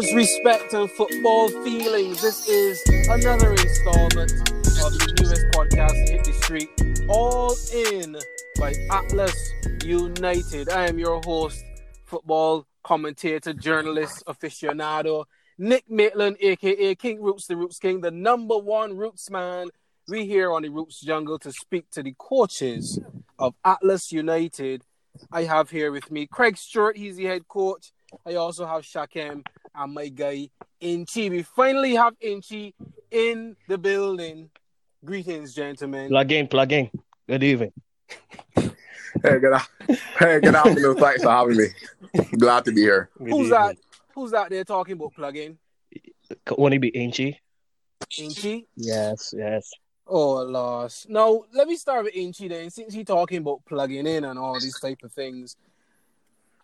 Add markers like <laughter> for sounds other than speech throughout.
Respect and football feelings. This is another installment of the newest podcast, Hit the Street, all in by Atlas United. I am your host, football commentator, journalist, aficionado, Nick Maitland, aka King Roots, the Roots King, the number one Roots man. We here on the Roots Jungle to speak to the coaches of Atlas United. I have here with me Craig Stewart, he's the head coach. I also have Shakem and my guy Inchi. We finally have Inchi in the building. Greetings, gentlemen. Plug in, plug in. Good evening. Hey, good, hey, good afternoon. Thanks for having me. Glad to be here. Good Who's evening. that? Who's out there talking about plug-in? Want to be Inchy? Inchi? Yes, yes. Oh, lost. Now, let me start with Inchi then, since he's talking about plugging in and all these type of things.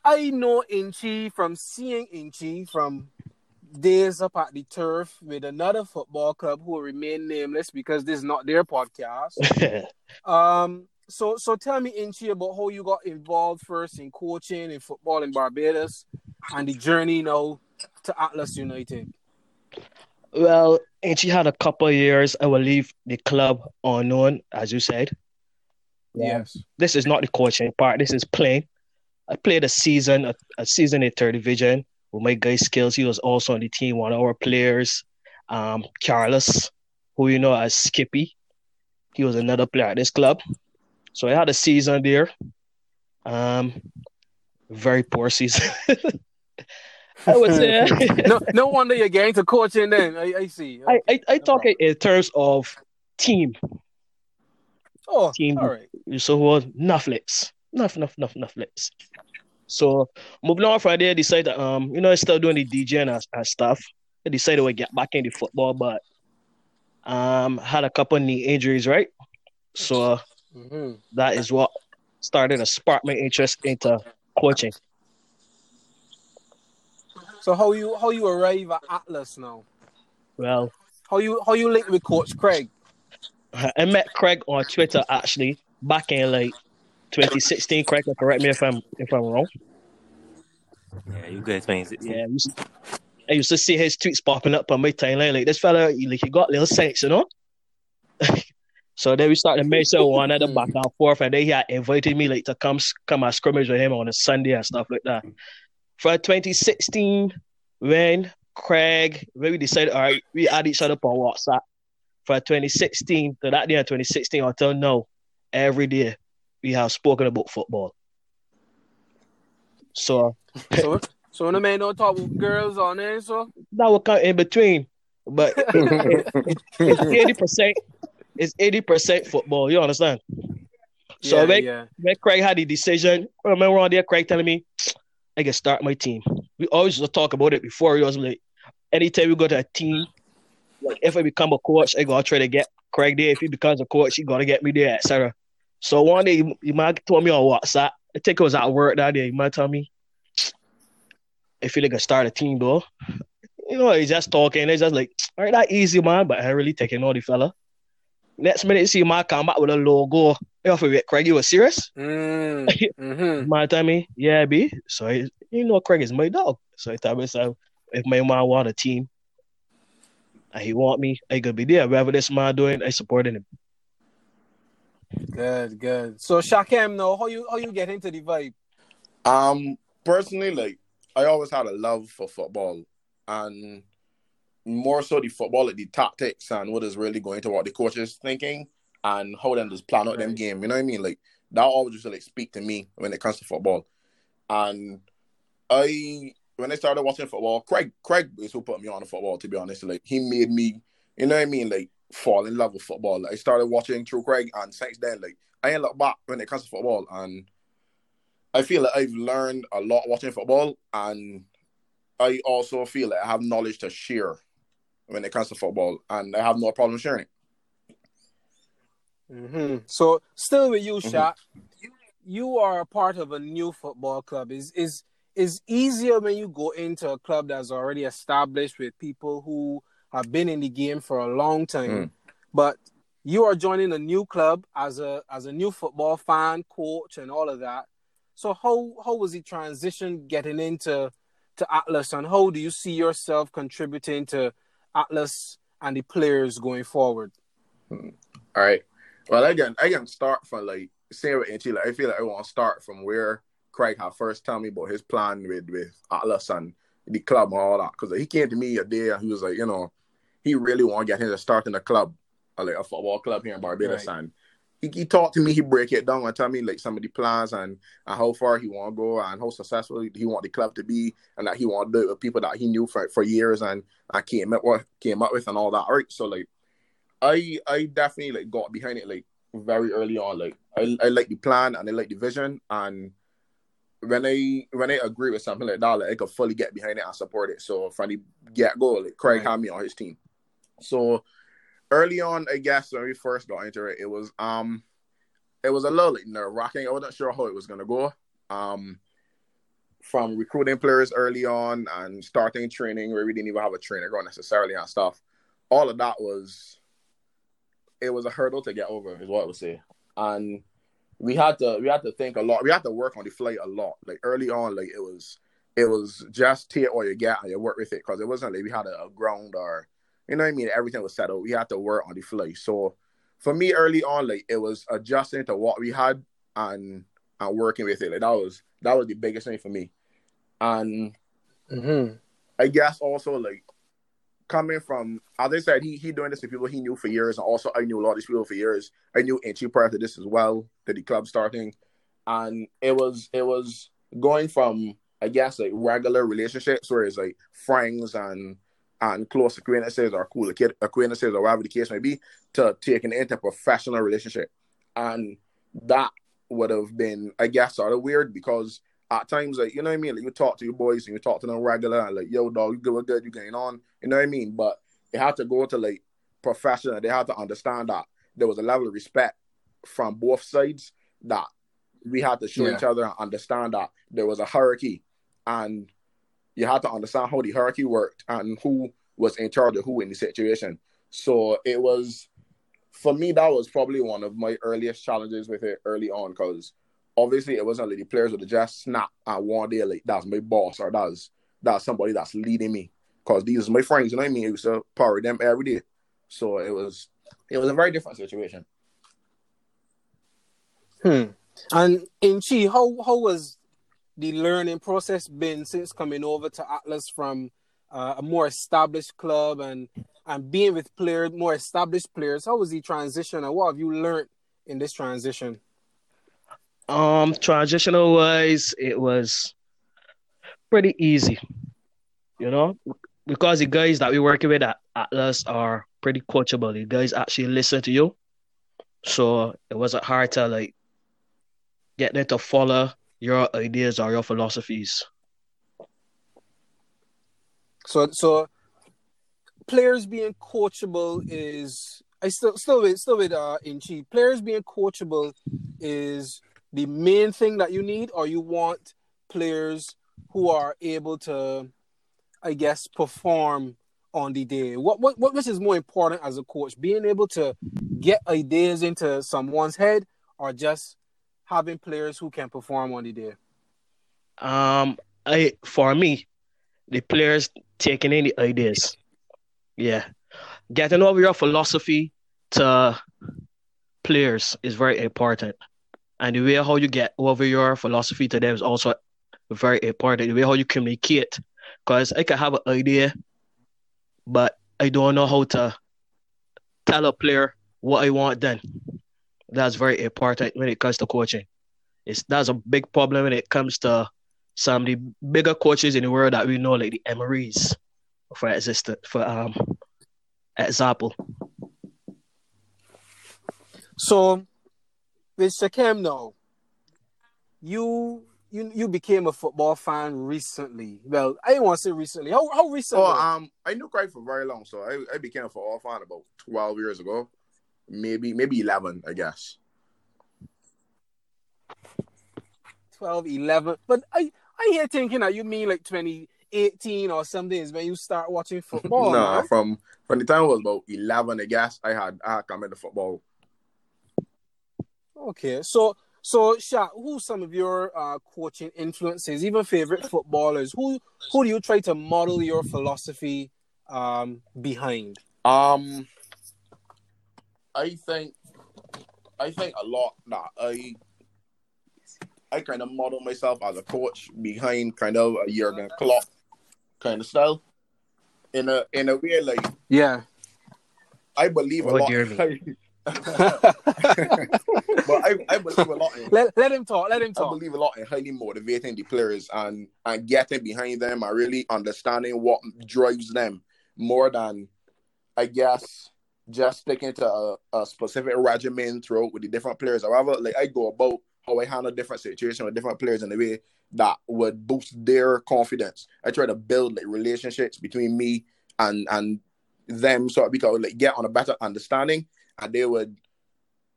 I know Inchi from seeing Inchi from days up at the turf with another football club who will remain nameless because this is not their podcast. <laughs> Um, so so tell me, Inchi, about how you got involved first in coaching and football in Barbados and the journey now to Atlas United. well, Inchy had a couple of years. I will leave the club unknown, as you said. Yes. This is not the coaching part. This is playing. I played a season, a, a season in third division with my guy Skills. He was also on the team. One of our players, um, Carlos, who you know as Skippy. He was another player at this club. So I had a season there. Um, very poor season. <laughs> I would say. <laughs> no, no <laughs> wonder you're getting to coaching then. I, I see. I, I, I talk in terms of team. oh, team. all right. So what Netflix. Enough, enough, enough, Netflix. So moving on from there, I decided um, you know, I still doing the DJ and, and stuff. I decided to get back into football, but um had a couple knee injuries, right? So hmm that is what started to spark my interest into coaching. So how you how you arrive at Atlas now? Well, How you how you link with Coach Craig? I met Craig on Twitter actually back in like 2016. Craig, correct me if I'm if I'm wrong. Yeah, you good 2016. Yeah, I used, to see his tweets popping up on my timeline. Like this fella, he, like he got little sense, you know. <laughs> so then we started so one another back and forth, and then he had invited me like to come come and scrimmage with him on a Sunday and stuff like that. For 2016, when Craig, when we decided, all right, we add each other up on WhatsApp. For 2016 to that day in 2016 until now, every day we have spoken about football. So So so the man don't talk with girls on there, so that will come in between. But <laughs> it's eighty percent. It's eighty percent football. You understand? So yeah, when, yeah. when Craig had the decision, I remember on there, Craig telling me, "I can start my team." We always used to talk about it before. He was like, anytime we go to a team, like if I become a coach, I gotta try to get Craig there. If he becomes a coach, he gotta get me there, etc. So one day, you, might told me on WhatsApp. I think it was at work that day. You might tell me, "I feel like I start a team, though." <laughs> You know, he's just talking. It's just like, all right, that easy, man. But I really taking on the fella. Next minute, you see my come back with a logo. I offer with Craig, you was serious? Mm, <laughs> hmm My tell me, yeah, B. So you know, Craig is my dog. So I tell myself, if my man want a team, and he want me, I could be there. Whatever this man doing, I supporting him. Good, good. So Shakem, now how you how you get into the vibe? Um, personally, like I always had a love for football, and more so the football, like the tactics and what is really going to what the coach is thinking and how them just plan out them game. You know what I mean? Like that always just like speak to me when it comes to football. And I when I started watching football, Craig Craig is who put me on the football. To be honest, like he made me, you know what I mean, like fall in love with football. Like, I started watching through Craig, and since then, like I ain't look back when it comes to football, and I feel like I've learned a lot watching football, and I also feel like I have knowledge to share when it comes to football, and I have no problem sharing it. hmm So still with you, Mhm. Shaq. You are a part of a new football club. Is is is easier when you go into a club that's already established with people who have been in the game for a long time, Mm. but you are joining a new club as a as a new football fan, coach, and all of that. So how how was the transition getting into to Atlas, and how do you see yourself contributing to Atlas and the players going forward? All right. Well, again, I can start from like saying with Inchy, like I feel like I want to start from where Craig had first told me about his plan with with Atlas and the club and all that. Because he came to me a day and he was like, you know, he really want to get him to start in a club, like a football club here in Barbados, Right. and he, he talked to me, he break it down and tell me like some of the plans and, and how far he want to go and how successful he want the club to be and that he want to do it with people that he knew for, for years and, and came up with came up with and all that. Right. So like I I definitely like got behind it like very early on. Like I, I like the plan and I like the vision and when I when I agree with something like that, like I could fully get behind it and support it. So from the get go, like Craig Right. had me on his team. So early on, I guess when we first got into it, it was um it was a little like nerve wracking. I wasn't sure how it was gonna go. Um from recruiting players early on and starting training where we didn't even have a trainer going necessarily and stuff. All of that was it was a hurdle to get over, is what I would say. And we had to we had to think a lot. We had to work on the flight a lot. Like early on, like it was it was just take all you get and you work with it because it wasn't like we had a, a ground or you know what I mean. Everything was settled. We had to work on the flight. So for me, early on, like it was adjusting to what we had and and working with it. Like that was that was the biggest thing for me. And Mm-hmm. I guess also like coming from as I said, he he doing this with people he knew for years, and also I knew a lot of these people for years. I knew Inchy prior to this as well, to the club starting, and it was it was going from I guess like regular relationships where it's like friends and and close acquaintances or cool acquaintances or whatever the case may be to take an into professional relationship, and that would have been I guess sort of weird because at times, like you know what I mean, like you talk to your boys and you talk to them regular, and like yo, dog, you good, we're good, you getting on, you know what I mean. But it had to go to like professional. They had to understand that there was a level of respect from both sides that we had to show Yeah. each other and understand that there was a hierarchy, and you had to understand how the hierarchy worked and who was in charge of who in the situation. So it was for me that was probably one of my earliest challenges with it early on because obviously it wasn't like the players would have just snap and one day like that's my boss or that's that's somebody that's leading me because these are my friends you know what I mean used to power them every day so it was it was a very different situation Hmm. And Inchi, how how was the learning process been since coming over to Atlas from uh, a more established club and and being with players, more established players? How was the transition, and what have you learned in this transition? Um, transitional wise, it was pretty easy, you know, because the guys that we working with at Atlas are pretty coachable. The guys actually listen to you, so it wasn't hard to like get them to follow your ideas or your philosophies. So so players being coachable is I still still with still with uh Inchi. Players being coachable is the main thing that you need, or you want players who are able to, I guess, perform on the day. What what what which is more important as a coach? Being able to get ideas into someone's head, or just having players who can perform on the day. Um, I for me, the players taking in the ideas. Yeah. Getting over your philosophy to players is very important. And the way how you get over your philosophy to them is also very important. The way how you communicate. Because I can have an idea, but I don't know how to tell a player what I want done. That's very important when it comes to coaching. It's that's a big problem when it comes to some of the bigger coaches in the world that we know, like the Emerys, for existent for um example. So with Shakem now, you you you became a football fan recently. Well, I didn't want to say recently. How how recently? oh um I knew Craig for very long so I, I became a football fan about 12 years ago maybe maybe 11 I guess 12, 11. But I I hear thinking that you mean like 2018 or something is when you start watching <laughs> football. no man. from from the time I was about 11 I guess I had I had come into football Okay, so So, Shaq, who's some of your uh, coaching influences, even favorite footballers? Who who do you try to model your philosophy um, behind? Um, I think, I think a lot that I, I kind of model myself as a coach behind kind of a Jurgen Klopp kind of style. In a in a way, like Yeah. I believe a Oh, lot. dear <laughs> but I, I believe a lot in let, let him talk. Let him I talk. believe a lot in highly motivating the players and and getting behind them and really understanding what drives them more than I guess just sticking to a, a specific regimen throughout with the different players. However, like I go about how I handle different situations with different players in a way that would boost their confidence. I try to build like relationships between me and and them so we could like get on a better understanding and they would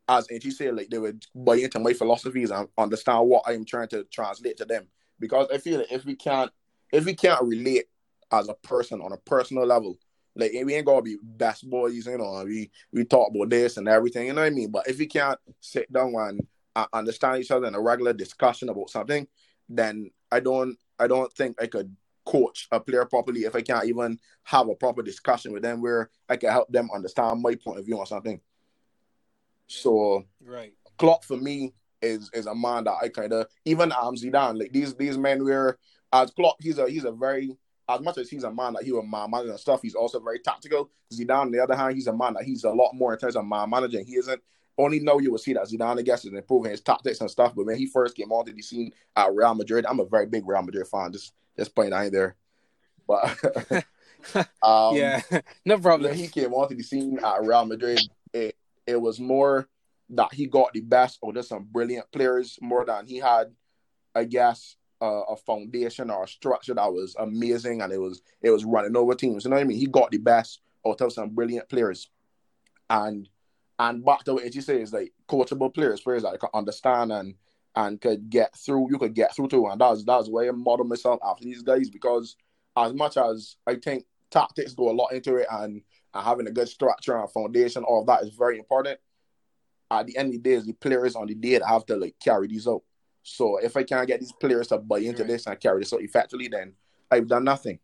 as Angie said, like they would buy into my philosophies and understand what I'm trying to translate to them. Because I feel that if we can't if we can't relate as a person on a personal level, like we ain't gonna be best boys, you know, we we talk about this and everything, you know what I mean? But if you can't sit down and uh, understand each other in a regular discussion about something, then I don't I don't think I could coach a player properly if I can't even have a proper discussion with them where I can help them understand my point of view on something. So Right. Klopp for me is is a man that I kind of even um Zidane like these these men where as Klopp he's a he's a very as much as he's a man that he was man manager and stuff he's also very tactical. Zidane on the other hand he's a man that he's a lot more in terms of man managing. He isn't only now you will see that Zidane I guess is improving his tactics and stuff. But when he first came onto the scene at Real Madrid, I'm a very big Real Madrid fan. Just just playing out there, but <laughs> <laughs> um, yeah. <laughs> no problem. when he came onto the scene at Real Madrid, it it was more that he got the best or just some brilliant players more than he had, I guess, uh, a foundation or a structure that was amazing and it was it was running over teams. You know what I mean? He got the best out of some brilliant players, and and back to what you say is like coachable players, players that could understand and and could get through. You could get through to, and that's that's why I model myself after these guys because as much as I think tactics go a lot into it and, and having a good structure and foundation, all of that is very important. At the end of the day, it's the players on the day that have to like carry these out. So if I can't get these players to buy into Right. this and carry this out effectively, then I've done nothing.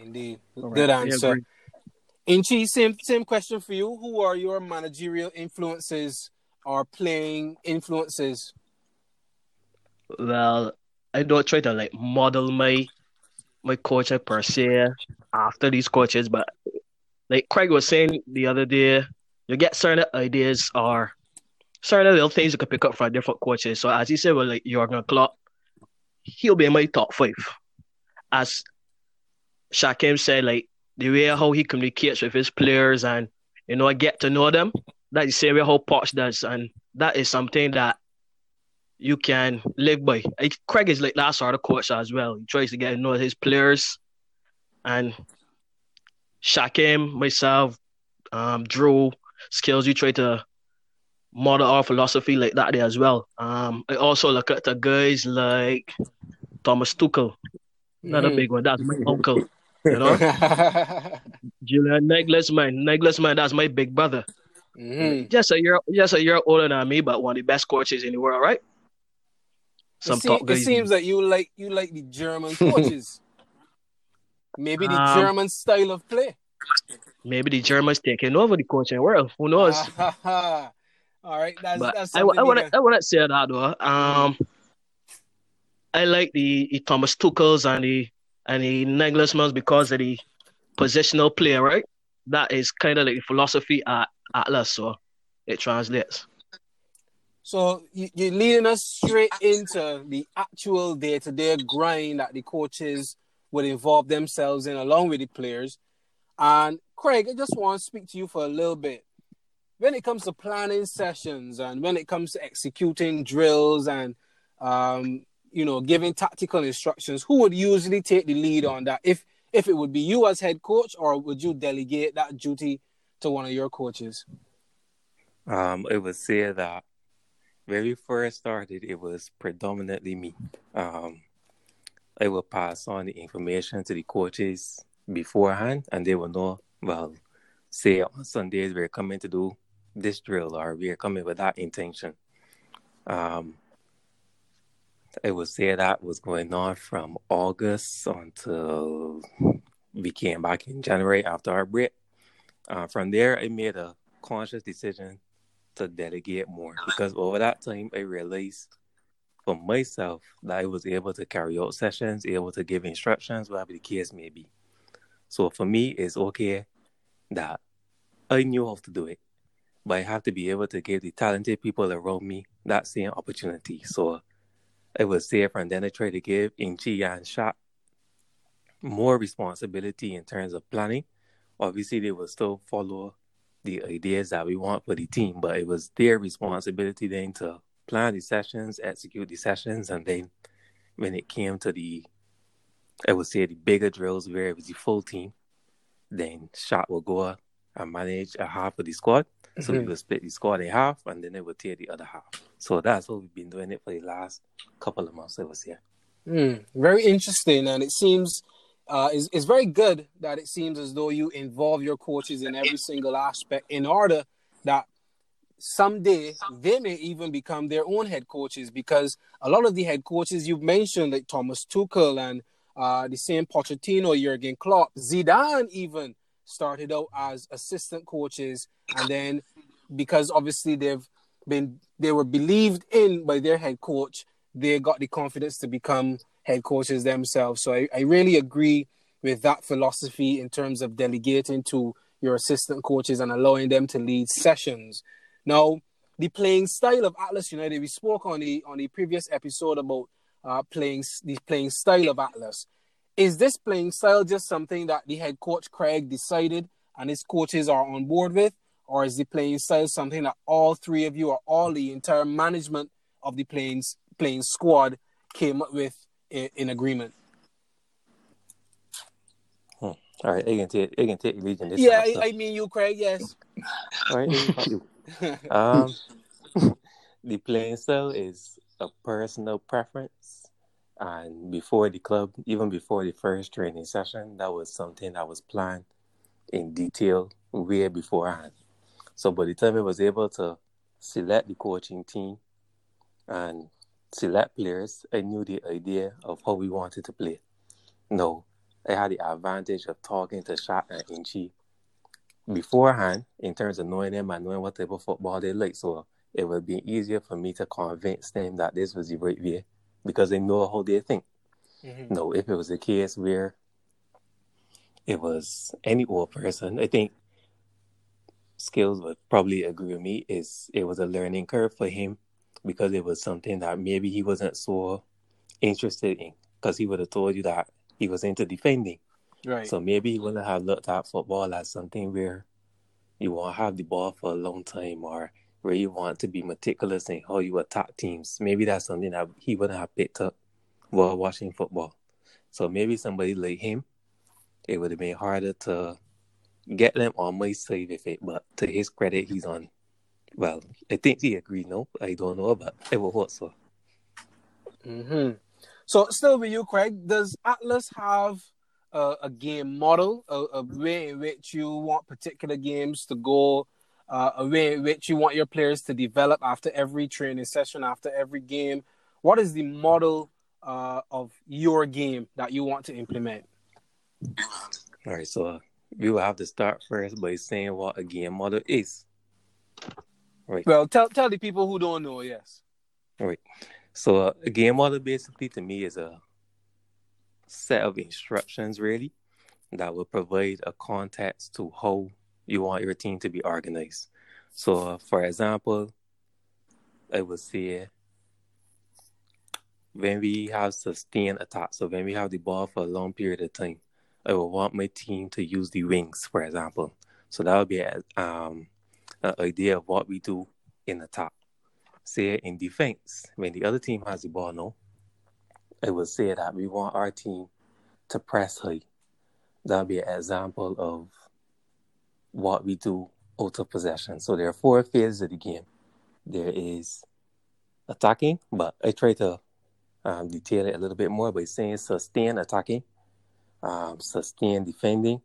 Indeed. All right. Good I answer. agree. Inchi, same same question for you. Who are your managerial influences or playing influences? Well, I don't try to like model my my coach per se after these coaches, but like Craig was saying the other day, you get certain ideas or certain little things you can pick up from different coaches. So as he said, well, like Jurgen Klopp, he'll be in my top five. As Shakim said, like the way how he communicates with his players and you know I get to know them, that's the same way how Poch does, and that is something that you can live by. Craig is like that sort of coach as well. He tries to get to know his players, and Shakim, myself, um, Drew, skills. You try to model our philosophy like that there as well. Um, I also look at the guys like Thomas Tuchel, another Mhm. big one. That's my uncle. You know, <laughs> Julian Nagelsmann. Nagelsmann, that's my big brother. Mhm. Just a year, just a year older than me, but one of the best coaches in the world, right? Some it, it seems that you like you like the German coaches. <laughs> Maybe the Um, German style of play. Maybe the Germans taking over the coaching world. Who knows? <laughs> All right, that's but that's I, I you wouldn't, I say that though. Um, I like the, the Thomas Tuchels and the and the Nagelsmanns because of the positional play, right? That is kind of like the philosophy at Atlas, so it translates. So you, you're leading us straight into the actual day-to-day grind that the coaches would involve themselves in, along with the players. And Craig, I just want to speak to you for a little bit. When it comes to planning sessions and when it comes to executing drills and um, you know giving tactical instructions, who would usually take the lead on that? If if it would be you as head coach, or would you delegate that duty to one of your coaches? Um, I would say that when we first started, it was predominantly me. Um, I would pass on the information to the coaches beforehand, and they would know. Well, say on Sundays we're coming to do this drill or we are coming with that intention. Um, it was say that was going on from August until we came back in January after our break. Uh, from there, I made a conscious decision to delegate more because over that time, I realized for myself that I was able to carry out sessions, able to give instructions, whatever the case may be. So for me, it's okay that I knew how to do it, but I have to be able to give the talented people around me that same opportunity. So I was safe, and then I try to give Inchi and Shaq more responsibility in terms of planning. Obviously, they will still follow the ideas that we want for the team, but it was their responsibility then to plan the sessions, execute the sessions, and then when it came to the, I would say the bigger drills where it was the full team, then Shaq will go and manage a half of the squad. So Mhm. we will split the squad in half, and then they will tear the other half. So that's what we've been doing it for the last couple of months. Was here. Mm, very interesting, and it seems uh, it's, it's very good that it seems as though you involve your coaches in every single aspect in order that someday they may even become their own head coaches because a lot of the head coaches you've mentioned, like Thomas Tuchel and uh, the same Pochettino, Jurgen Klopp, Zidane even started out as assistant coaches, and then because obviously they've been they were believed in by their head coach, they got the confidence to become head coaches themselves. So I, I really agree with that philosophy in terms of delegating to your assistant coaches and allowing them to lead sessions. Now, the playing style of Atlas United, we spoke on the on the previous episode about uh, playing the playing style of Atlas. Is this playing style just something that the head coach Craig decided and his coaches are on board with, or is the playing style something that all three of you or all the entire management of the playing playing squad came up with in, in agreement? All right, I can take I can take the lead in this. Yeah, I, I mean you, Craig. Yes. All right. <laughs> Um, <laughs> the playing style is a personal preference, and before the club, even before the first training session, that was something that was planned in detail way beforehand. So by the time I was able to select the coaching team and select players, I knew the idea of how we wanted to play. No, I had the advantage of talking to Shaq and Inchi beforehand in terms of knowing them and knowing what type of football they like. So it would be easier for me to convince them that this was the right way because they know how they think. Mhm. No, if it was a case where it was any old person, I think skills would probably agree with me is it was a learning curve for him because it was something that maybe he wasn't so interested in because he would have told you that he was into defending. Right. So maybe he wouldn't have looked at football as something where you want to have the ball for a long time or where you want to be meticulous in how you attack teams. Maybe that's something that he wouldn't have picked up while watching football. So maybe somebody like him, it would have been harder to get them on my side it. But to his credit, he's on. Well, I think he agreed. No, I don't know, but I will hope so. hmm So, still with you, Craig, does Atlas have a, a game model, a, a way in which you want particular games to go, uh, a way in which you want your players to develop after every training session, after every game? What is the model uh, of your game that you want to implement? All right, so we will have to start first by saying what a game model is. Right. Well, tell tell the people who don't know. Yes. Right. So uh, a game model basically to me is a set of instructions really that will provide a context to how you want your team to be organized. So for example, I would say when we have sustained attack, so when we have the ball for a long period of time, I would want my team to use the wings, for example. So that would be um, an idea of what we do in attack say in defense, when the other team has the ball now, I would say that we want our team to press high. That would be an example of what we do out of possession. So there are four phases of the game. There is attacking, but I try to um, detail it a little bit more by saying sustain attacking, um, sustain defending,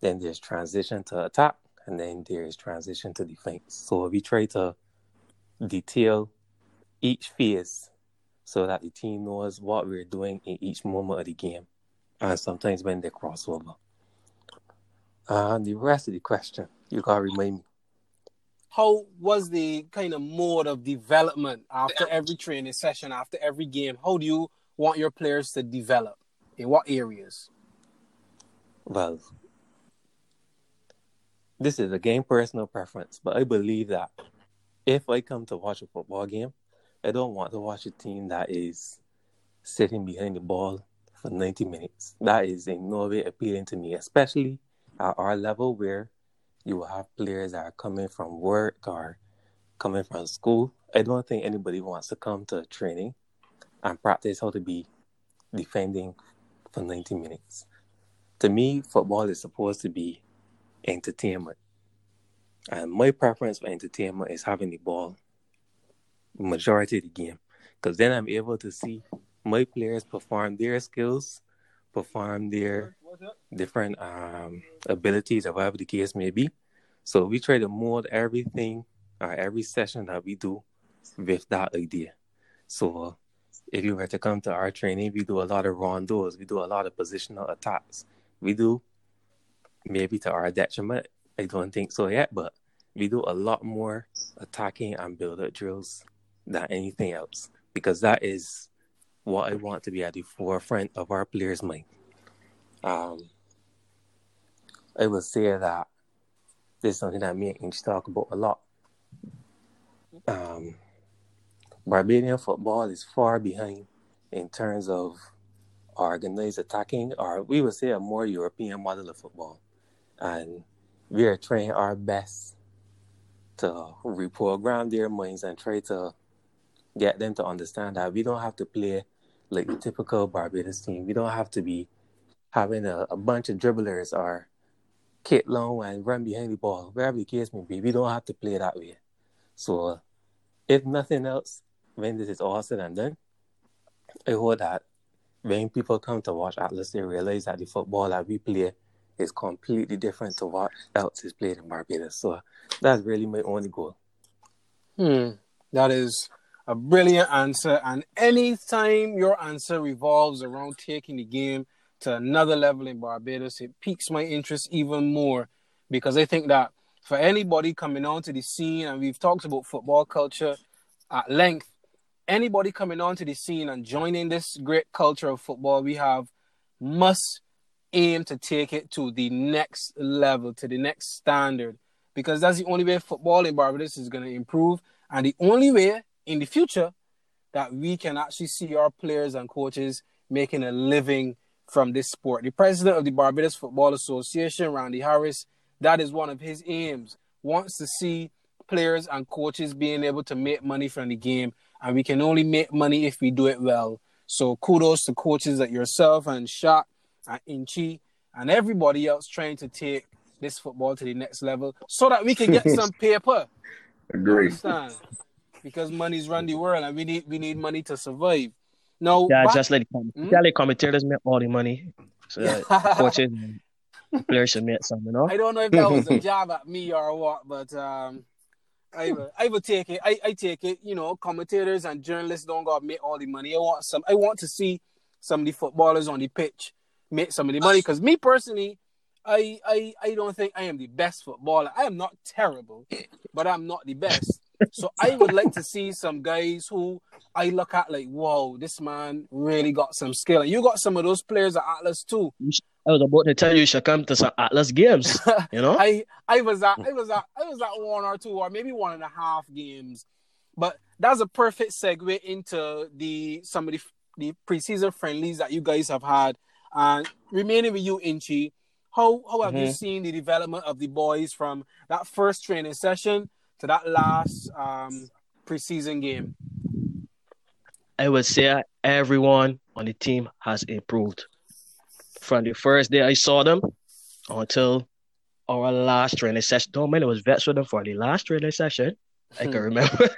then there's transition to attack, and then there is transition to defense. So we try to detail each phase so that the team knows what we're doing in each moment of the game, and sometimes when they cross over. Uh, and the rest of the question, you gotta remind me. How was the kind of mode of development after every training session, after every game? How do you want your players to develop? In what areas? Well, this is again personal preference, but I believe that if I come to watch a football game, I don't want to watch a team that is sitting behind the ball for 90 minutes. That is in no way appealing to me, especially at our level where you will have players that are coming from work or coming from school. I don't think anybody wants to come to training and practice how to be defending for 90 minutes. To me, football is supposed to be entertainment. And my preference for entertainment is having the ball majority of the game. Because then I'm able to see my players perform their skills, perform their different um, abilities or whatever the case may be. So we try to mold everything or every session that we do with that idea. So if you were to come to our training, we do a lot of rondos, we do a lot of positional attacks. We do maybe to our detriment. I don't think so yet, but we do a lot more attacking and build up drills than anything else because that is what I want to be at the forefront of our players' mind. Um, I would say that this is something that me and Inch talk about a lot. Um, Barbadian football is far behind in terms of organized attacking, or we would say a more European model of football and we are trying our best to reprogram their minds and try to get them to understand that we don't have to play like the typical Barbados team. We don't have to be having a, a bunch of dribblers or kick long and run behind the ball, wherever the case may be. We don't have to play that way. So, if nothing else, when this is all said and done, I hope that when people come to watch Atlas, they realize that the football that we play is completely different to what else is played in Barbados. So that's really my only goal. Hmm. That is a brilliant answer. And anytime your answer revolves around taking the game to another level in Barbados, it piques my interest even more because I think that for anybody coming onto the scene, and we've talked about football culture at length, anybody coming onto the scene and joining this great culture of football we have must aim to take it to the next level, to the next standard, because that's the only way football in Barbados is going to improve, and the only way in the future that we can actually see our players and coaches making a living from this sport. The president of the Barbados Football Association, Randy Harris, that is one of his aims. Wants to see players and coaches being able to make money from the game, and we can only make money if we do it well. So kudos to coaches like yourself and Shaq and Inchi and everybody else trying to take this football to the next level so that we can get <laughs> some paper. Agree. Understand? Because money's run the world and we need we need money to survive. No, Yeah, just like Hmm? yeah, like commentators make all the money. So <laughs> coaches players should make some, you know. I don't know if that was a jab at me or what, but um, I will, I will take it. I, I take it. You know, commentators and journalists don't got make all the money. I want some. I want to see some of the footballers on the pitch make some of the money. Because me personally, I, I I don't think I am the best footballer. I am not terrible, but I'm not the best. So I would like to see some guys who I look at like, whoa, this man really got some skill. And you got some of those players at Atlas too. I was about to tell you you should come to some Atlas games, you know. <laughs> I I was at I was at I was at one or two or maybe one and a half games, but that's a perfect segue into the some of the the preseason friendlies that you guys have had. And remaining with you, Inchi, how how have you Mhm. seen the development of the boys from that first training session to that last um preseason game? I would say everyone on the team has improved from the first day I saw them until our last training session. Don't mind it was vets with them for the last training session. I can <laughs> remember.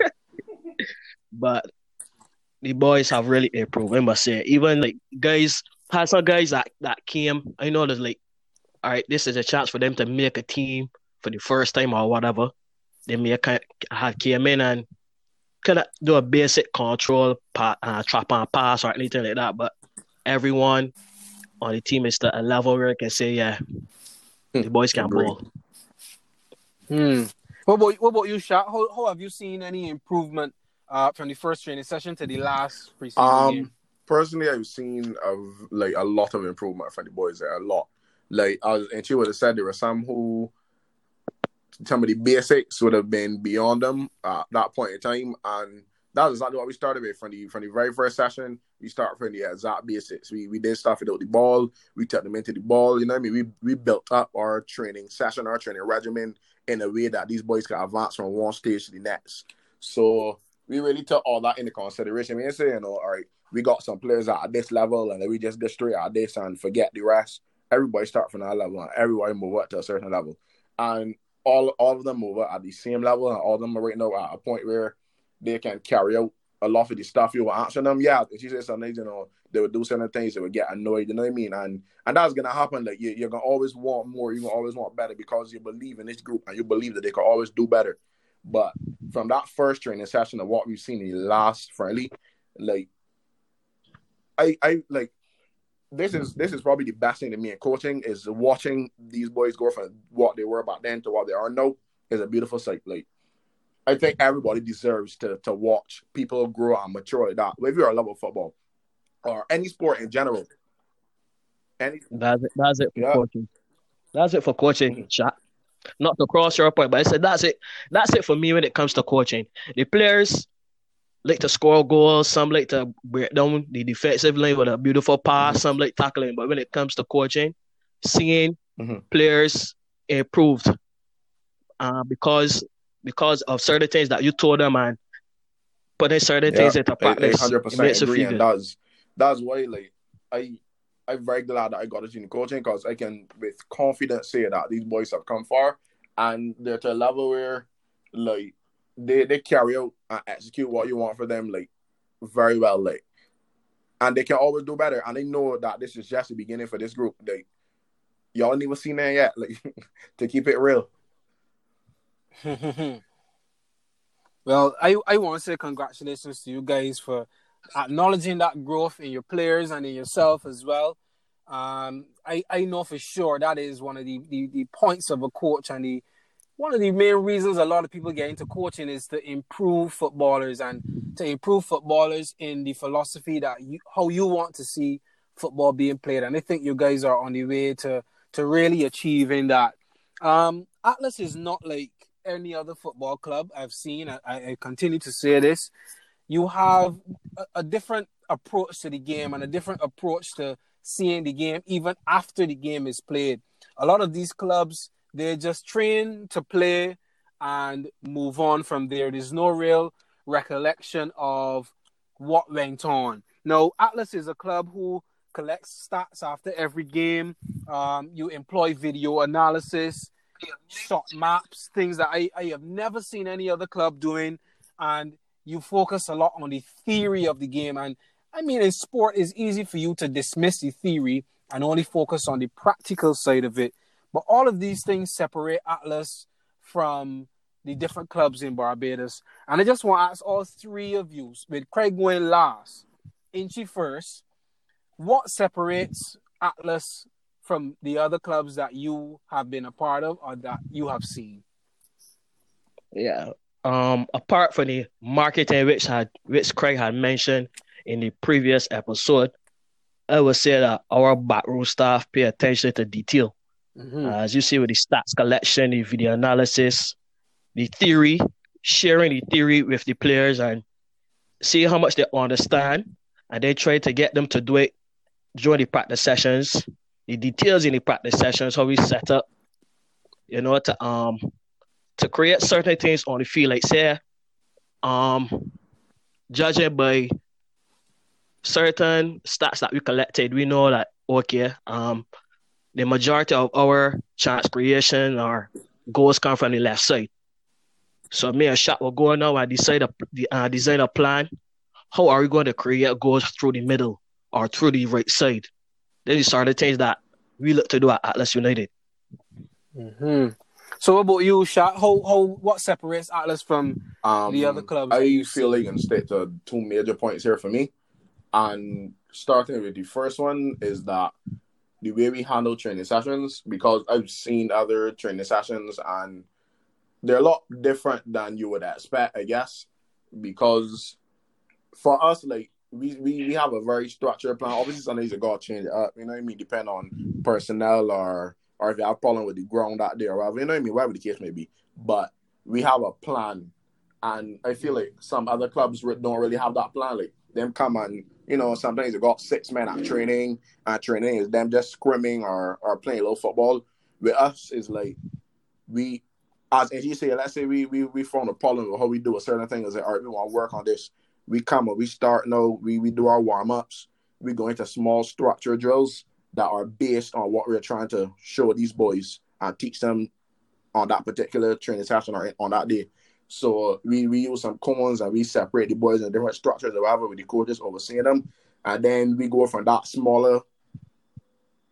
<laughs> but the boys have really improved. I must say, even like guys had some guys that, that came. I know there's like, all right, this is a chance for them to make a team for the first time or whatever, they may kind have came in and kind of do a basic control, uh, trap and pass or anything like that. But everyone on the team is at a level where I can say, yeah, the hmm. boys can Agreed. ball. Hmm. What about what about you, Shaq? How, how have you seen any improvement uh, from the first training session to the last preseason um, game? Personally, I've seen of like a lot of improvement from the boys there. A lot. Like I was, and she would have said there were some who some of the basics would have been beyond them at that point in time, and that's exactly what we started with from the from the very first session. We start from the exact basics. We we did stuff without the ball. We took them into the ball. You know what I mean? We we built up our training session, our training regimen in a way that these boys can advance from one stage to the next. So we really took all that into consideration. We didn't you oh, know, all right, we got some players at this level and then we just go straight at this and forget the rest. Everybody start from that level and everybody move up to a certain level. And all all of them over at the same level and all of them are right now at a point where they can carry out a lot of the stuff you were answering them. Yeah, you say something, you know, they would do certain things, they would get annoyed, you know what I mean? And and that's gonna happen. Like you, you're gonna always want more, you're gonna always want better because you believe in this group and you believe that they can always do better. But from that first training session of what we've seen in the last friendly, like I I like this is this is probably the best thing to me in coaching is watching these boys go from what they were back then to what they are now is a beautiful sight. Like I think everybody deserves to to watch people grow and mature like that. If you're a level of football or any sport in general. Any that's it, that's it for yeah. coaching. That's it for coaching, mm-hmm. chat. Not to cross your point, but I said that's it. That's it for me when it comes to coaching. The players like to score goals, some like to break down the defensive line with a beautiful pass, mm-hmm. some like tackling. But when it comes to coaching, seeing mm-hmm. players improved uh, because because of certain things that you told them and putting certain yeah, things into practice. Hundred percent agree, and that's that's why like I I'm very glad that I got into coaching because I can with confidence say that these boys have come far and they're to a level where like they they carry out and execute what you want for them like very well like and they can always do better and they know that this is just the beginning for this group like y'all ain't even seen that yet like <laughs> to keep it real <laughs> well, I, I want to say congratulations to you guys for acknowledging that growth in your players and in yourself as well. Um, I, I know for sure that is one of the, the, the points of a coach and the one of the main reasons a lot of people get into coaching is to improve footballers and to improve footballers in the philosophy that you, how you want to see football being played. And I think you guys are on the way to to really achieving that. Um, Atlas is not like any other football club I've seen. I, I continue to say this. You have a, a different approach to the game and a different approach to seeing the game even after the game is played. A lot of these clubs, they just train to play and move on from there. There's no real recollection of what went on. Now, Atlas is a club who collects stats after every game. Um, you employ video analysis shot maps, things that I, I have never seen any other club doing. And you focus a lot on the theory of the game. And I mean, in sport, it's easy for you to dismiss the theory and only focus on the practical side of it. But all of these things separate Atlas from the different clubs in Barbados. And I just want to ask all three of you, with Craig going last, Inchy first, what separates Atlas from the other clubs that you have been a part of or that you have seen? Yeah. Um, apart from the marketing which had which Craig had mentioned in the previous episode, I would say that our backroom staff pay attention to detail. Mm-hmm. Uh, as you see with the stats collection, the video analysis, the theory, sharing the theory with the players and see how much they understand, and then try to get them to do it during the practice sessions the details in the practice sessions, how we set up, you know, to um to create certain things on the field. Like say, um, judging by certain stats that we collected, we know that okay, um, the majority of our chance creation or goals come from the left side. So me and Shaq will go now and decide a, uh, design a plan. How are we going to create goals through the middle or through the right side? Then you start to change that we look to do at Atlas United. Mm-hmm. So what about you, Shaq? How, how what separates Atlas from Um, The other clubs that I you feel see. like can stick to two major points here for me. And starting with the first one is that the way we handle training sessions, because I've seen other training sessions and they're a lot different than you would expect, I guess. Because for us, like we, we, we have a very structured plan. Obviously some you gotta change it up, you know what I mean? Depend on personnel or or if you have a problem with the ground out there or whatever, you know what I mean, whatever the case may be. But we have a plan and I feel like some other clubs don't really have that plan. Like them come and you know sometimes they got six men at training, and training is them just scrimming or or playing a little football. With us is like we, as if you say, let's say we we we found a problem with how we do a certain thing. Is like all right, we want to work on this. We come and we start now. We we do our warm ups. We go into small structure drills that are based on what we're trying to show these boys and teach them on that particular training session or on that day. So we, we use some commons and we separate the boys in different structures or whatever with the coaches overseeing them. And then we go from that smaller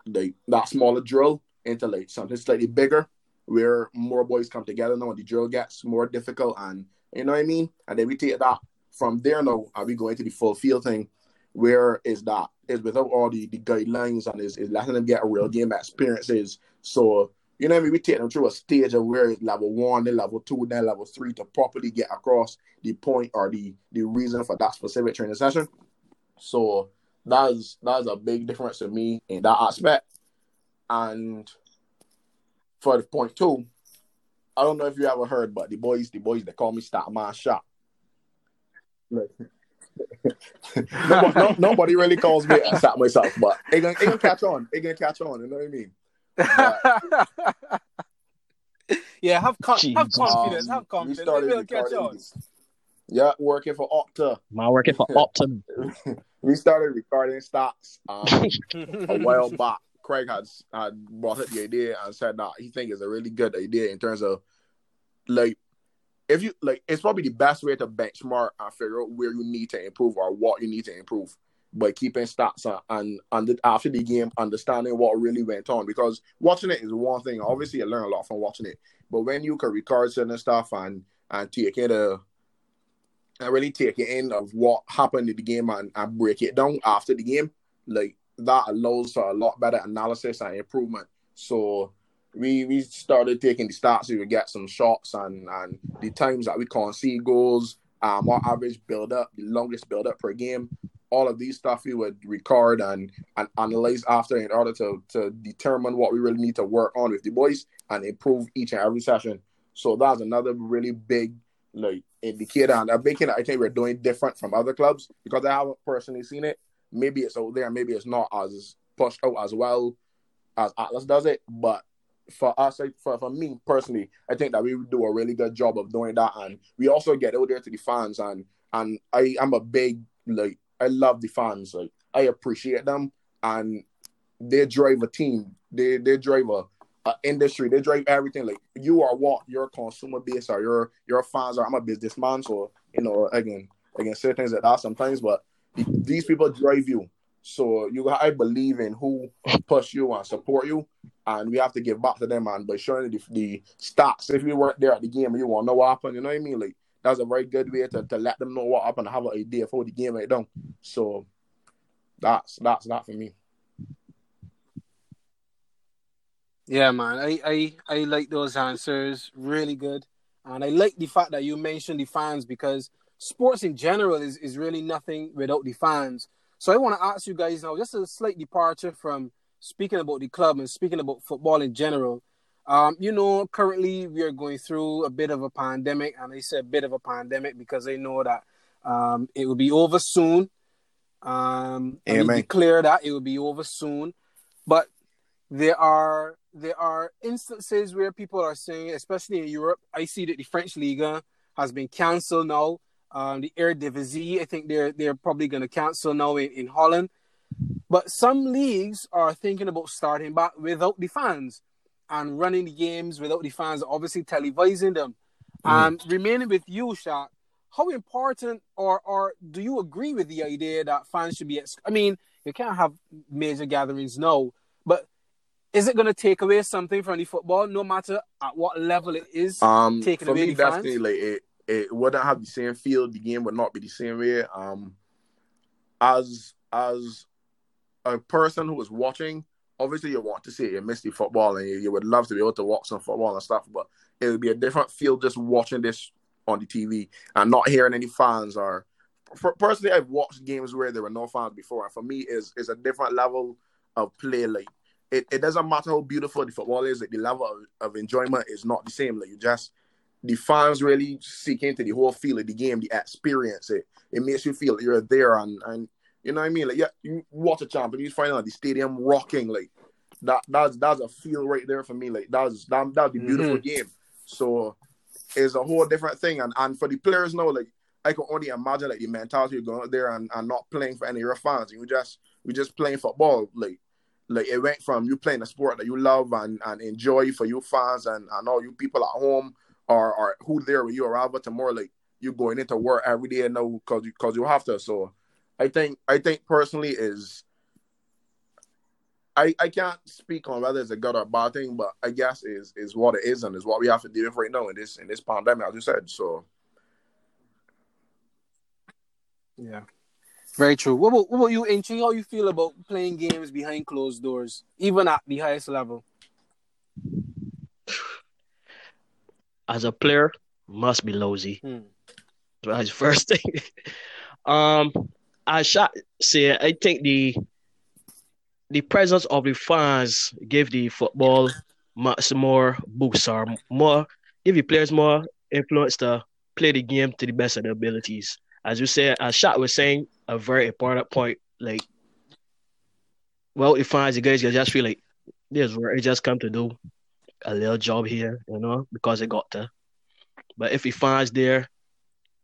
like that smaller drill into like something slightly bigger where more boys come together now and the drill gets more difficult and you know what I mean? And then we take that from there now and we go into the full field thing where is that is without all the, the guidelines and is, is letting them get real game experiences. So you know what I mean? We take them through a stage of where it's level one, then level two, then level three to properly get across the point or the the reason for that specific training session. So that's that's a big difference to me in that aspect. And for the point two, I don't know if you ever heard, but the boys, the boys, they call me Stat Man Shaq. <laughs> Nobody, no, nobody really calls me a Stat myself, but it gonna, it gonna catch on. It gonna catch on. You know what I mean? <laughs> yeah, have, con- have confidence. Um, have we confidence. started It will catch recording on. this. Yeah, working for Opta. Man working for Opta. <laughs> we started recording stocks um, a <laughs> while back. Craig had had brought up the idea and said that he think it's a really good idea in terms of like if you like it's probably the best way to benchmark and figure out where you need to improve or what you need to improve by keeping stats and and, and after the game understanding what really went on because watching it is one thing obviously you learn a lot from watching it but when you can record certain stuff and and take it a and really take it in of what happened in the game and, and break it down after the game, like that allows for a lot better analysis and improvement. So we we started taking the stats, we would get some shots and and the times that we concede goals, um, our average build up, the longest build up per game, all of these stuff we would record and and analyze after in order to to determine what we really need to work on with the boys and improve each and every session. So that's another really big like indicator and a big thing I think we're doing different from other clubs because I haven't personally seen it. Maybe it's out there, maybe it's not as pushed out as well as Atlas does it. But for us, for, for me personally, I think that we do a really good job of doing that, and we also get out there to the fans. And and I, I am a big like I love the fans. Like I appreciate them, and they drive a team. They they drive a, a industry. They drive everything. Like you are what your consumer base or your your fans are. I'm a businessman, so you know again I can say things like that sometimes, but these people drive you. So you I believe in who push you and support you, and we have to give back to them and by showing the, the stats. If you weren't there at the game you won't know what happened, you know what I mean? Like that's a very good way to, to let them know what happened and have an idea for the game right now. So that's that's that for me. Yeah, man. I, I, I like those answers. Really good. And I like the fact that you mentioned the fans because sports in general is, is really nothing without the fans. So I want to ask you guys now, just a slight departure from speaking about the club and speaking about football in general. Um, you know, currently we are going through a bit of a pandemic, and I say a bit of a pandemic because they know that um, it will be over soon. Um, and we declare that it will be over soon, but there are there are instances where people are saying, especially in Europe, I see that the French Liga has been cancelled now. Um, the Eredivisie, I think they're they're probably going to cancel now in, in Holland. But some leagues are thinking about starting back without the fans and running the games without the fans, obviously televising them. And remaining with you, Shaq, how important or or do you agree with the idea that fans should be? Ex- I mean, you can't have major gatherings now, but is it going to take away something from the football, no matter at what level it is? Um, taking for away me, the fans? definitely, like it, it wouldn't have the same feel. The game would not be the same way. Um, as as a person who is watching, obviously you want to see it. You miss the football, and you, you would love to be able to watch some football and stuff. But it would be a different feel just watching this on the TV and not hearing any fans. Or for, personally, I've watched games where there were no fans before, and for me, is is a different level of play. Like it, it doesn't matter how beautiful the football is. Like the level of, of enjoyment is not the same. Like you just the fans really seek into the whole feel of the game, the experience. It it makes you feel you're there and and you know what I mean. Like yeah, you watch a Champions final, the stadium rocking like that. That's that's a feel right there for me. Like that's that that's the beautiful mm-hmm. game. So it's a whole different thing. And and for the players now, like I can only imagine like the mentality of going out there and, and not playing for any of your fans. You just we just playing football. Like like it went from you playing a sport that you love and, and enjoy for your fans and, and all you people at home or or who there with you or whatever to more like you going into work every day now because you because you have to. So I think I think personally is I, I can't speak on whether it's a good or bad thing, but I guess is is what it is and is what we have to deal with right now in this in this pandemic, as you said. So Yeah. Very true. What about, what about you, Inchi? How you feel about playing games behind closed doors, even at the highest level? As a player, must be lousy. Hmm. That's the first thing. <laughs> um, I shot say I think the the presence of the fans give the football much more boost or more give the players more influence to play the game to the best of their abilities. As you said, as Shaq was saying, a very important point. Like, well, the fans, the guys, just feel like this is where they just come to do a little job here, you know, because they got to. But if the fans there,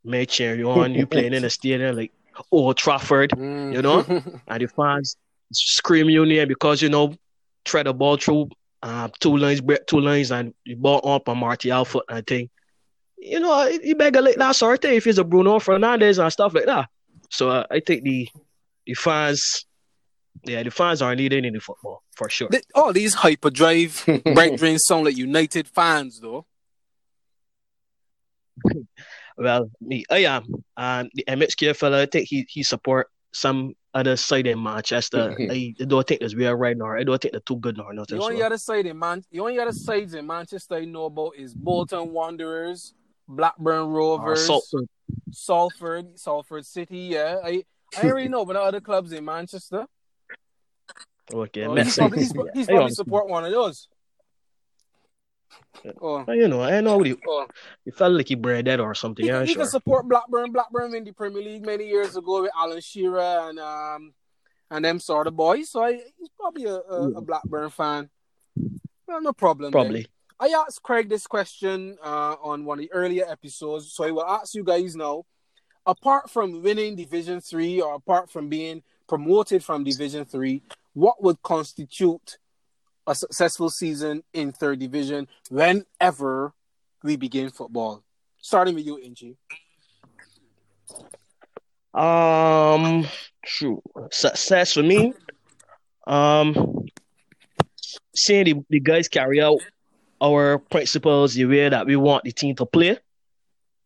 may cheer you on, you playing in a stadium like Old Trafford, Hmm. you know, <laughs> and the fans scream your name because you know tread the ball through uh, two lines, break two lines, and the ball up on Martial foot and thing. You know, you better like that sort of thing if it's a Bruno Fernandes and stuff like that. So uh, I think the the fans, yeah, the fans are needed in the football for sure. Th- All these hyperdrive <laughs> drains sound like United fans, though. <laughs> Well, me, I am, and the MHK fella, I think he he support some other side in Manchester. I, I don't think there's real right now. I don't think they're too good nor nothing. The only So. other side in Man, the only other sides in Manchester I know about is Bolton Wanderers, Blackburn Uh, Rovers, Salford. Salford, Salford City. Yeah, I I already know about the other clubs in Manchester. Okay, Oh, he's probably, he's, he's <laughs> probably support one of those. Oh, You know, I know you. oh. he felt like he bred dead or something. He, Yeah, he sure. can support Blackburn. Blackburn in the Premier League many years ago with Alan Shearer and um and them sort of boys. So I, he's probably a, a, a Blackburn fan. Well, no problem. then. Probably. I asked Craig this question uh, on one of the earlier episodes, so I will ask you guys now. Apart from winning Division Three, or apart from being promoted from Division Three, what would constitute a successful season in Third Division whenever we begin football? Starting with you, Inchi. Um, true. Success for me. Um, seeing the, the guys carry out our principles the way that we want the team to play.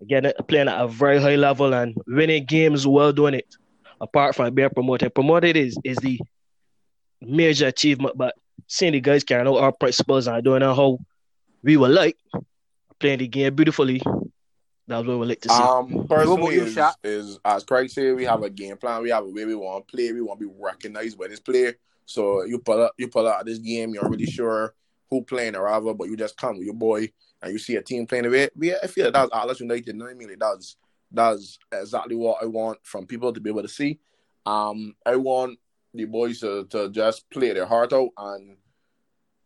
Again, playing at a very high level and winning games while doing it. Apart from being promoted, promoted is is the major achievement. But seeing the guys carrying out our principles and doing it how we would like, playing the game beautifully, that's what we like to see. Um, personally, you, is, is as Craig said, we have a game plan. We have a way we want to play. We want to be recognized by this player. So you pull up, you pull out this game. You're already sure who playing or whatever, but you just come with your boy and you see a team playing with it. We, I feel like that's Atlas United. You know what I mean? Like that's that's exactly what I want from people to be able to see. Um, I want the boys to, to just play their heart out and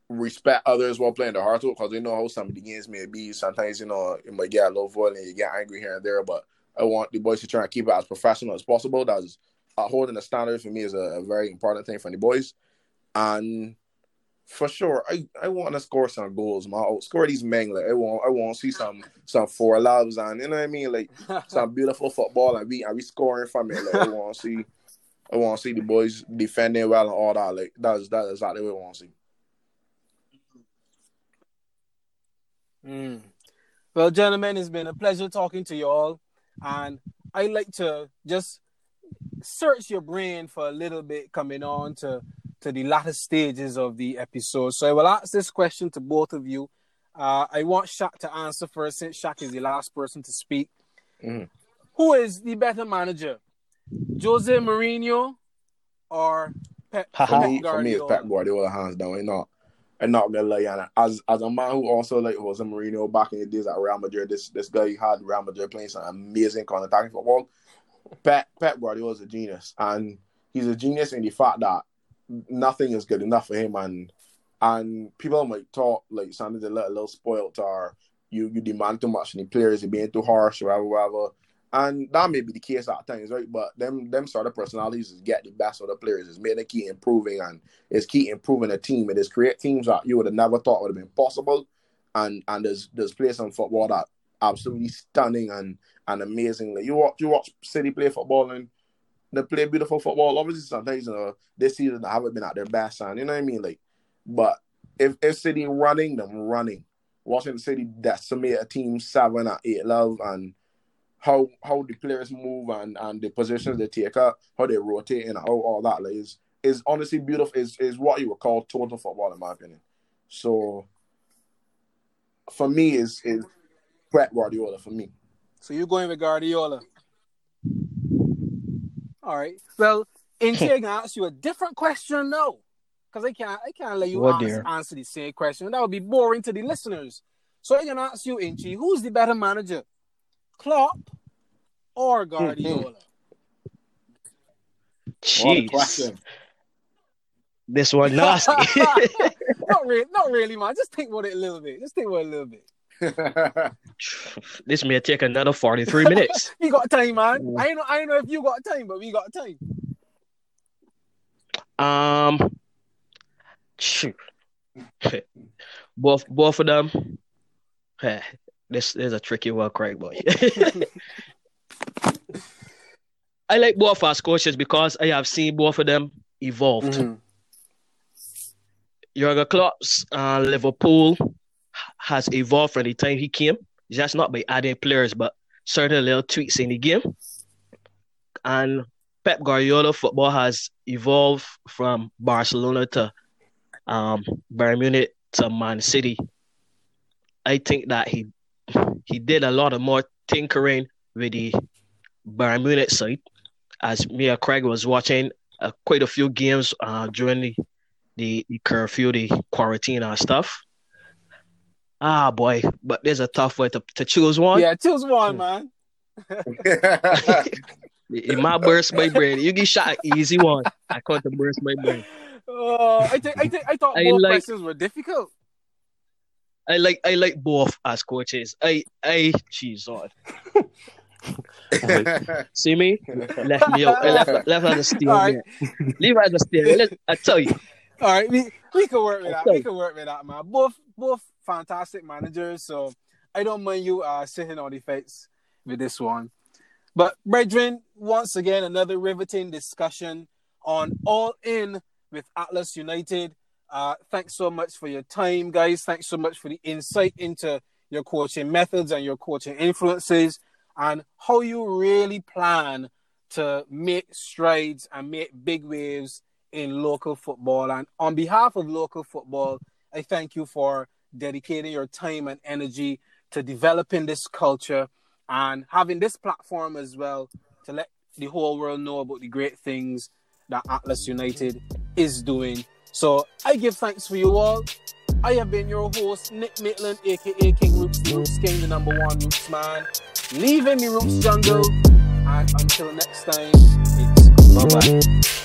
respect others while playing their heart out because they know how some of the games may be. Sometimes, you know, it might get a little violent, you get angry here and there, but I want the boys to try and keep it as professional as possible. That's uh, holding the standard for me is a, a very important thing for the boys. And for sure, I, I want to score some goals, man. I'll score these men. Like I want I want to see some some four loves and you know what I mean, like <laughs> some beautiful football and we and we scoring from it. Like I want to see, I want to see the boys defending well and all that. Like that's that's exactly what I want to see. Mm. Well, gentlemen, it's been a pleasure talking to you all, and I like to just search your brain for a little bit coming on to to the latter stages of the episode. So I will ask this question to both of you. Uh, I want Shaq to answer first, since Shaq is the last person to speak. Mm. Who is the better manager, Jose Mourinho or Pep, Haha. For Pep me, for me, it's Guardiola? Pep Guardiola hands down. I'm not, I'm not gonna lie. And as as a man who also like was a Mourinho back in the days at Real Madrid, this this guy had Real Madrid playing some amazing kind of attacking football. Pep Pep Guardiola is a genius, and he's a genius in the fact that nothing is good enough for him, and and people might talk like something a little, a little spoiled or you you demand too much and the players are being too harsh, whatever, whatever. And that may be the case at times, right? But them them sort of personalities is get the best of the players, is making keep improving and it's keep improving a team. It is create teams that you would have never thought would have been possible. And and there's there's players in football that absolutely stunning and and amazing. You watch you watch City play football and they play beautiful football. Obviously sometimes you know this season they haven't been at their best and you know what I mean? Like but if if City running, them running. Washington City decimate a team seven at eight love and how how the players move and, and the positions they take up, how they rotate and how all that like, is is honestly beautiful. Is is what you would call total football in my opinion. So for me is is Pep Guardiola for me. So you're going with Guardiola. All right. Well, <laughs> Inti, I can ask you a different question now. Because I can't I can't let you Oh, answer, answer the same question. That would be boring to the listeners. So I can ask you, Inchi, who's the better manager? Klopp or Guardiola? What Jeez, question. this one nasty. <laughs> <laughs> not really, not really, man. Just think about it a little bit. Just think about it a little bit. <laughs> this may take another forty-three minutes. We got time, man. I know I know if you got time, but we got time. Um, shoot. both both of them. This is a tricky one, Craig boy. <laughs> <laughs> I like both as coaches because I have seen both of them evolved. Mm-hmm. Jurgen Klopp's uh, Liverpool has evolved from the time he came. Just not by adding players, but certain little tweaks in the game. And Pep Guardiola football has evolved from Barcelona to um, Bayern Munich to Man City. I think that he he did a lot of more tinkering with the Bayern Munich side. As me and Craig was watching uh, quite a few games uh, during the, the the curfew, the quarantine and stuff. Ah boy, but there's a tough way to, to choose one. Yeah, choose one, man. <laughs> <laughs> It might burst my brain. You get shot easy one. I can't burst my brain. Uh, <laughs> I think I think I thought I both like- questions were difficult. I like I like both as coaches. I I jeez on. <laughs> See me? Left me out. I left left as a steal. All right. there. Leave as a steal. Let- I tell you. All right, we, we can work with that. We can work with that, man. Both both fantastic managers, so I don't mind you uh sitting on the fence with this one. But brethren, once again, another riveting discussion on All In with Atlas United. Uh, thanks so much for your time, guys. Thanks so much for the insight into your coaching methods and your coaching influences and how you really plan to make strides and make big waves in local football. And on behalf of local football, I thank you for dedicating your time and energy to developing this culture and having this platform as well to let the whole world know about the great things that Atlas United is doing. So I give thanks for you all. I have been your host, Nick Maitland, aka King Roots, Roots King, the number one Roots man. Leaving the Roots jungle. And until next time, it's bye bye.